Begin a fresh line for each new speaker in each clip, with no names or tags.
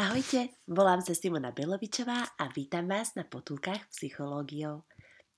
Ahojte, volám sa Simona Belovičová a vítam vás na potulkách psychológiou.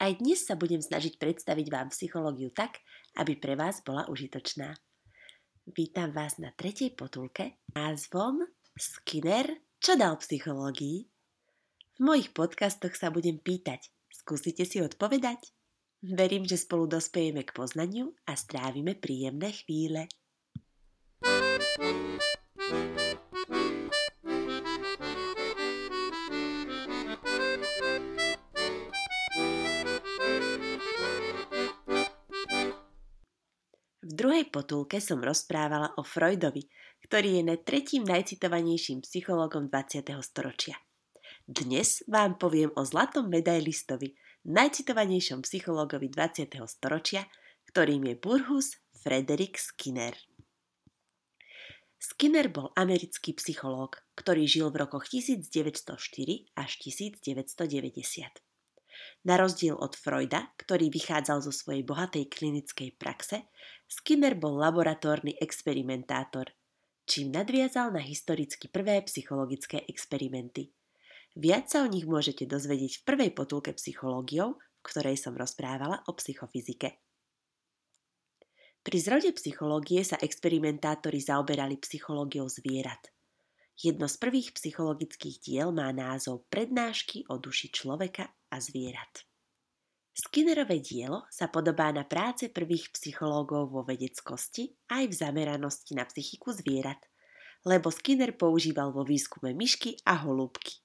Aj dnes sa budem snažiť predstaviť vám psychológiu tak, aby pre vás bola užitočná. Vítam vás na tretej potulke názvom Skinner, čo dal psychológii? V mojich podcastoch sa budem pýtať, skúsite si odpovedať? Verím, že spolu dospejeme k poznaniu a strávime príjemné chvíle. V druhej potulke som rozprávala o Freudovi, ktorý je ne tretím najcitovanejším psychológom 20. storočia. Dnes vám poviem o zlatom medailistovi, najcitovanejšom psychológovi 20. storočia, ktorým je Burhus Frederick Skinner. Skinner bol americký psychológ, ktorý žil v rokoch 1904 až 1990. Na rozdiel od Freuda, ktorý vychádzal zo svojej bohatej klinickej praxe, Skinner bol laboratórny experimentátor, čím nadviazal na historicky prvé psychologické experimenty. Viac sa o nich môžete dozvedieť v prvej potulke psychológiou, v ktorej som rozprávala o psychofyzike. Pri zrode psychológie sa experimentátori zaoberali psychológiou zvierat – Jedno z prvých psychologických diel má názov Prednášky o duši človeka a zvierat. Skinnerové dielo sa podobá na práce prvých psychológov vo vedeckosti aj v zameranosti na psychiku zvierat, lebo Skinner používal vo výskume myšky a holúbky.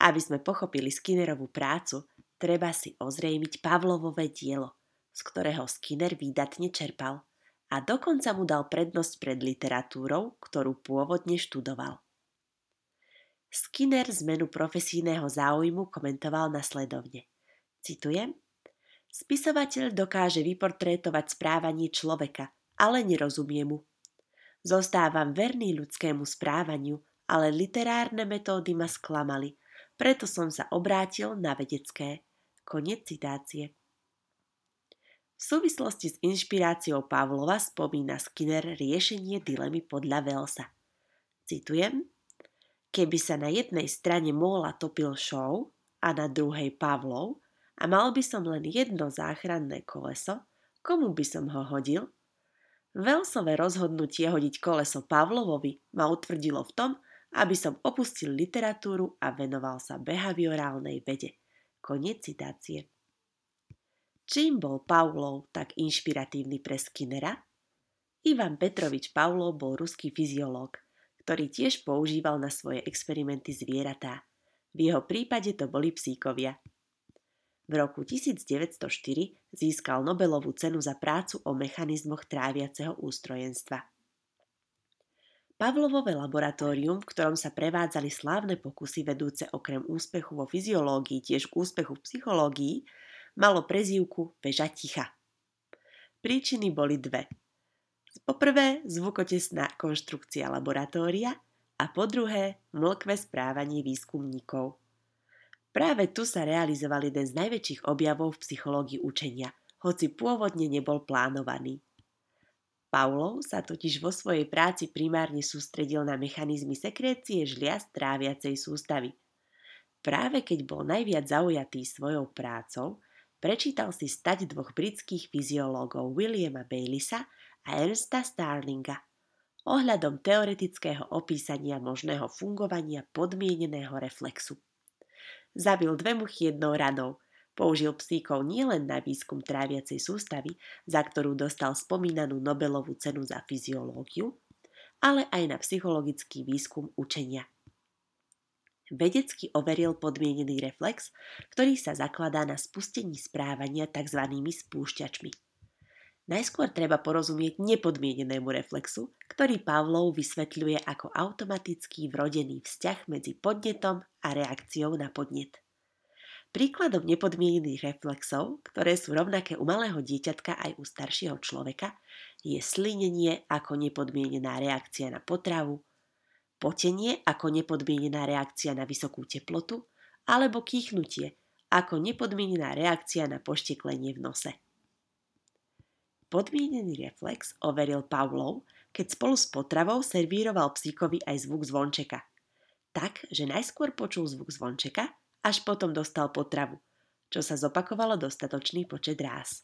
Aby sme pochopili Skinnerovú prácu, treba si ozrejmiť Pavlovové dielo, z ktorého Skinner výdatne čerpal – a dokonca mu dal prednosť pred literatúrou, ktorú pôvodne študoval. Skinner zmenu profesijného záujmu komentoval nasledovne. Citujem. Spisovateľ dokáže vyportrétovať správanie človeka, ale nerozumie mu. Zostávam verný ľudskému správaniu, ale literárne metódy ma sklamali, preto som sa obrátil na vedecké. Konec citácie. V súvislosti s inšpiráciou Pavlova spomína Skinner riešenie dilemy podľa Velsa. Citujem, keby sa na jednej strane Móla topil show a na druhej Pavlov a mal by som len jedno záchranné koleso, komu by som ho hodil? Velsové rozhodnutie hodiť koleso Pavlovovi ma utvrdilo v tom, aby som opustil literatúru a venoval sa behaviorálnej vede. Koniec citácie. Čím bol Pavlov tak inšpiratívny pre Skinnera? Ivan Petrovič Pavlov bol ruský fyziológ, ktorý tiež používal na svoje experimenty zvieratá. V jeho prípade to boli psíkovia. V roku 1904 získal Nobelovú cenu za prácu o mechanizmoch tráviaceho ústrojenstva. Pavlovové laboratórium, v ktorom sa prevádzali slávne pokusy vedúce okrem úspechu vo fyziológii tiež k úspechu v psychológii, malo prezývku Veža ticha. Príčiny boli dve. Poprvé zvukotesná konštrukcia laboratória a po druhé mlkvé správanie výskumníkov. Práve tu sa realizoval jeden z najväčších objavov v psychológii učenia, hoci pôvodne nebol plánovaný. Paulov sa totiž vo svojej práci primárne sústredil na mechanizmy sekrécie žliaz tráviacej sústavy. Práve keď bol najviac zaujatý svojou prácou, Prečítal si stať dvoch britských fyziológov Williama Bailisa a Ernsta Starlinga ohľadom teoretického opísania možného fungovania podmieneného reflexu. Zabil dve muchy jednou ranou, použil psíkov nielen na výskum tráviacej sústavy, za ktorú dostal spomínanú Nobelovú cenu za fyziológiu, ale aj na psychologický výskum učenia vedecky overil podmienený reflex, ktorý sa zakladá na spustení správania tzv. spúšťačmi. Najskôr treba porozumieť nepodmienenému reflexu, ktorý Pavlov vysvetľuje ako automatický vrodený vzťah medzi podnetom a reakciou na podnet. Príkladom nepodmienených reflexov, ktoré sú rovnaké u malého dieťatka aj u staršieho človeka, je slinenie ako nepodmienená reakcia na potravu, potenie ako nepodmienená reakcia na vysokú teplotu alebo kýchnutie ako nepodmienená reakcia na pošteklenie v nose. Podmienený reflex overil Pavlov keď spolu s potravou servíroval psíkovi aj zvuk zvončeka. Tak, že najskôr počul zvuk zvončeka, až potom dostal potravu, čo sa zopakovalo dostatočný počet ráz.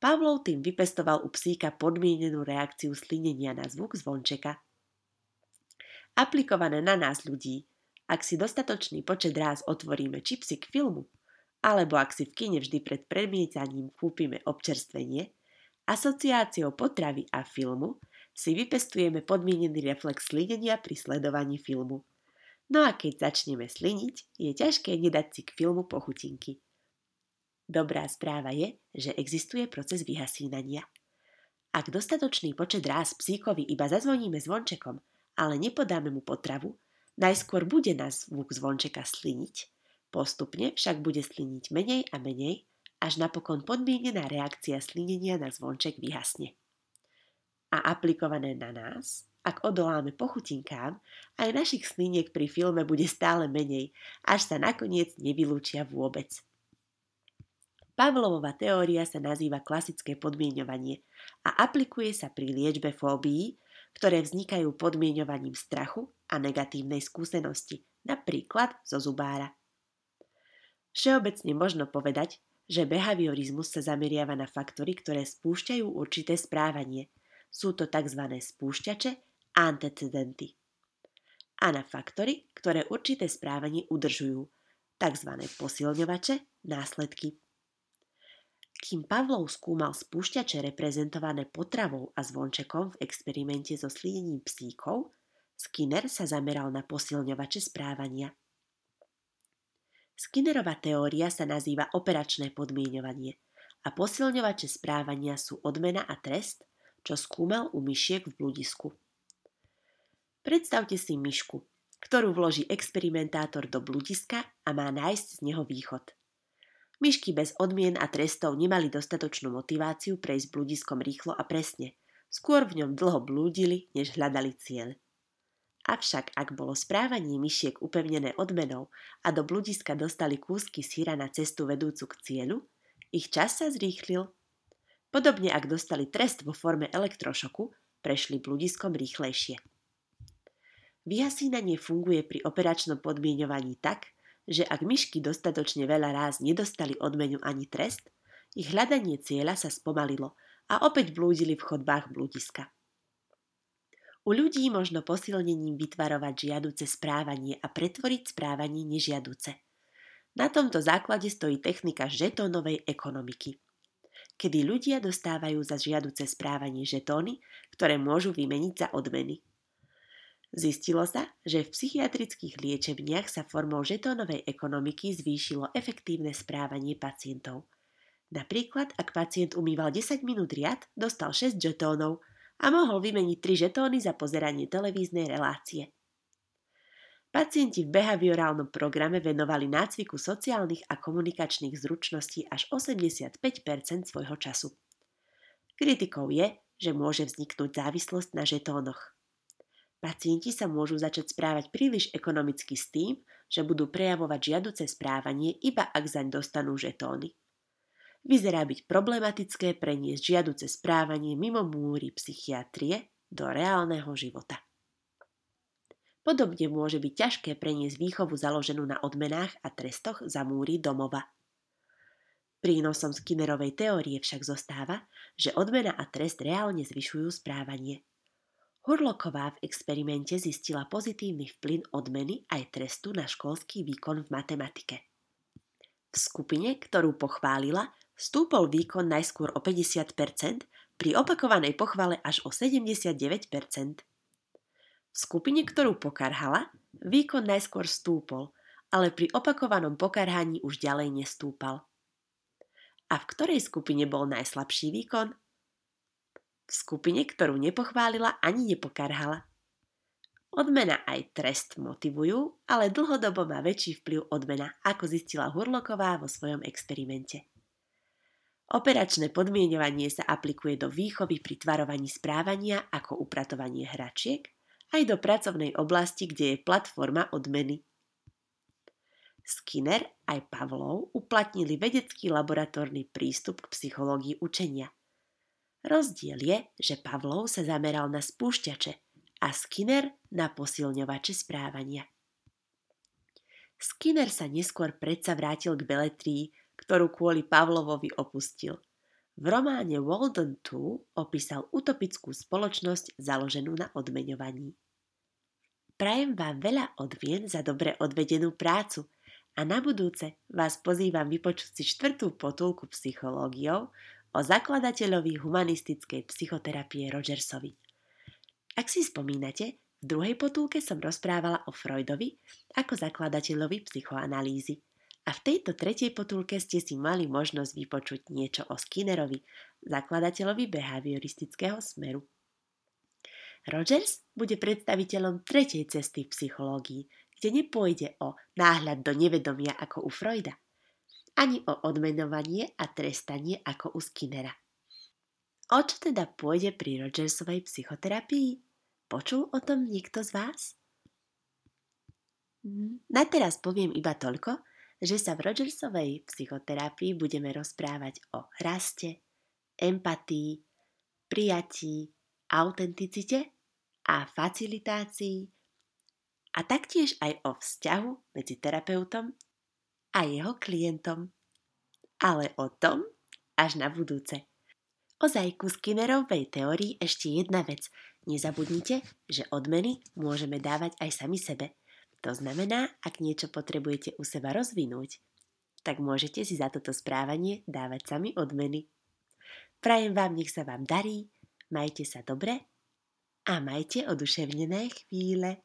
Pavlov tým vypestoval u psíka podmienenú reakciu slinenia na zvuk zvončeka. Aplikované na nás ľudí, ak si dostatočný počet ráz otvoríme čipsy k filmu, alebo ak si v kine vždy pred premietaním kúpime občerstvenie, asociáciou potravy a filmu si vypestujeme podmienený reflex slinenia pri sledovaní filmu. No a keď začneme sliniť, je ťažké nedať si k filmu pochutinky. Dobrá správa je, že existuje proces vyhasínania. Ak dostatočný počet ráz psíkovi iba zazvoníme zvončekom, ale nepodáme mu potravu, najskôr bude nás zvuk zvončeka sliniť, postupne však bude sliniť menej a menej, až napokon podmienená reakcia slinenia na zvonček vyhasne. A aplikované na nás, ak odoláme pochutinkám, aj našich sliniek pri filme bude stále menej, až sa nakoniec nevylúčia vôbec. Pavlovova teória sa nazýva klasické podmienovanie a aplikuje sa pri liečbe fóbií, ktoré vznikajú podmienovaním strachu a negatívnej skúsenosti, napríklad zo zubára. Všeobecne možno povedať, že behaviorizmus sa zameriava na faktory, ktoré spúšťajú určité správanie. Sú to tzv. spúšťače a antecedenty. A na faktory, ktoré určité správanie udržujú, tzv. posilňovače, následky. Kým Pavlov skúmal spúšťače reprezentované potravou a zvončekom v experimente so slínením psíkov, Skinner sa zameral na posilňovače správania. Skinnerová teória sa nazýva operačné podmienovanie a posilňovače správania sú odmena a trest, čo skúmal u myšiek v bludisku. Predstavte si myšku, ktorú vloží experimentátor do bludiska a má nájsť z neho východ – Myšky bez odmien a trestov nemali dostatočnú motiváciu prejsť bludiskom rýchlo a presne. Skôr v ňom dlho blúdili, než hľadali cieľ. Avšak ak bolo správanie myšiek upevnené odmenou a do bludiska dostali kúsky síra na cestu vedúcu k cieľu, ich čas sa zrýchlil. Podobne ak dostali trest vo forme elektrošoku, prešli bludiskom rýchlejšie. Vyhasínanie funguje pri operačnom podmienovaní tak, že ak myšky dostatočne veľa ráz nedostali odmenu ani trest, ich hľadanie cieľa sa spomalilo a opäť blúdili v chodbách blúdiska. U ľudí možno posilnením vytvarovať žiaduce správanie a pretvoriť správanie nežiaduce. Na tomto základe stojí technika žetónovej ekonomiky kedy ľudia dostávajú za žiaduce správanie žetóny, ktoré môžu vymeniť za odmeny. Zistilo sa, že v psychiatrických liečebniach sa formou žetónovej ekonomiky zvýšilo efektívne správanie pacientov. Napríklad, ak pacient umýval 10 minút riad, dostal 6 žetónov a mohol vymeniť 3 žetóny za pozeranie televíznej relácie. Pacienti v behaviorálnom programe venovali nácviku sociálnych a komunikačných zručností až 85% svojho času. Kritikou je, že môže vzniknúť závislosť na žetónoch. Pacienti sa môžu začať správať príliš ekonomicky s tým, že budú prejavovať žiaduce správanie iba ak zaň dostanú žetóny. Vyzerá byť problematické preniesť žiaduce správanie mimo múry psychiatrie do reálneho života. Podobne môže byť ťažké preniesť výchovu založenú na odmenách a trestoch za múry domova. Prínosom Skinnerovej teórie však zostáva, že odmena a trest reálne zvyšujú správanie – Hurloková v experimente zistila pozitívny vplyv odmeny aj trestu na školský výkon v matematike. V skupine, ktorú pochválila, stúpol výkon najskôr o 50%, pri opakovanej pochvale až o 79%. V skupine, ktorú pokarhala, výkon najskôr stúpol, ale pri opakovanom pokarhaní už ďalej nestúpal. A v ktorej skupine bol najslabší výkon? V skupine, ktorú nepochválila ani nepokarhala. Odmena aj trest motivujú, ale dlhodobo má väčší vplyv odmena, ako zistila Hurloková vo svojom experimente. Operačné podmienovanie sa aplikuje do výchovy pri tvarovaní správania ako upratovanie hračiek, aj do pracovnej oblasti, kde je platforma odmeny. Skinner aj Pavlov uplatnili vedecký laboratórny prístup k psychológii učenia – Rozdiel je, že Pavlov sa zameral na spúšťače a Skinner na posilňovače správania. Skinner sa neskôr predsa vrátil k beletrii, ktorú kvôli Pavlovovi opustil. V románe Walden 2 opísal utopickú spoločnosť založenú na odmeňovaní. Prajem vám veľa odmien za dobre odvedenú prácu a na budúce vás pozývam vypočuť si štvrtú potulku psychológiou o zakladateľovi humanistickej psychoterapie Rogersovi. Ak si spomínate, v druhej potulke som rozprávala o Freudovi ako zakladateľovi psychoanalýzy. A v tejto tretej potulke ste si mali možnosť vypočuť niečo o Skinnerovi, zakladateľovi behavioristického smeru. Rogers bude predstaviteľom tretej cesty v psychológii, kde nepôjde o náhľad do nevedomia ako u Freuda, ani o odmenovanie a trestanie ako u Skinnera. O čo teda pôjde pri Rogersovej psychoterapii? Počul o tom niekto z vás? Mhm. Na teraz poviem iba toľko, že sa v Rogersovej psychoterapii budeme rozprávať o raste, empatii, prijatí, autenticite a facilitácii a taktiež aj o vzťahu medzi terapeutom a jeho klientom. Ale o tom až na budúce. Ozaj ku Skinnerovej teórii ešte jedna vec. Nezabudnite, že odmeny môžeme dávať aj sami sebe. To znamená, ak niečo potrebujete u seba rozvinúť, tak môžete si za toto správanie dávať sami odmeny. Prajem vám, nech sa vám darí, majte sa dobre a majte oduševnené chvíle.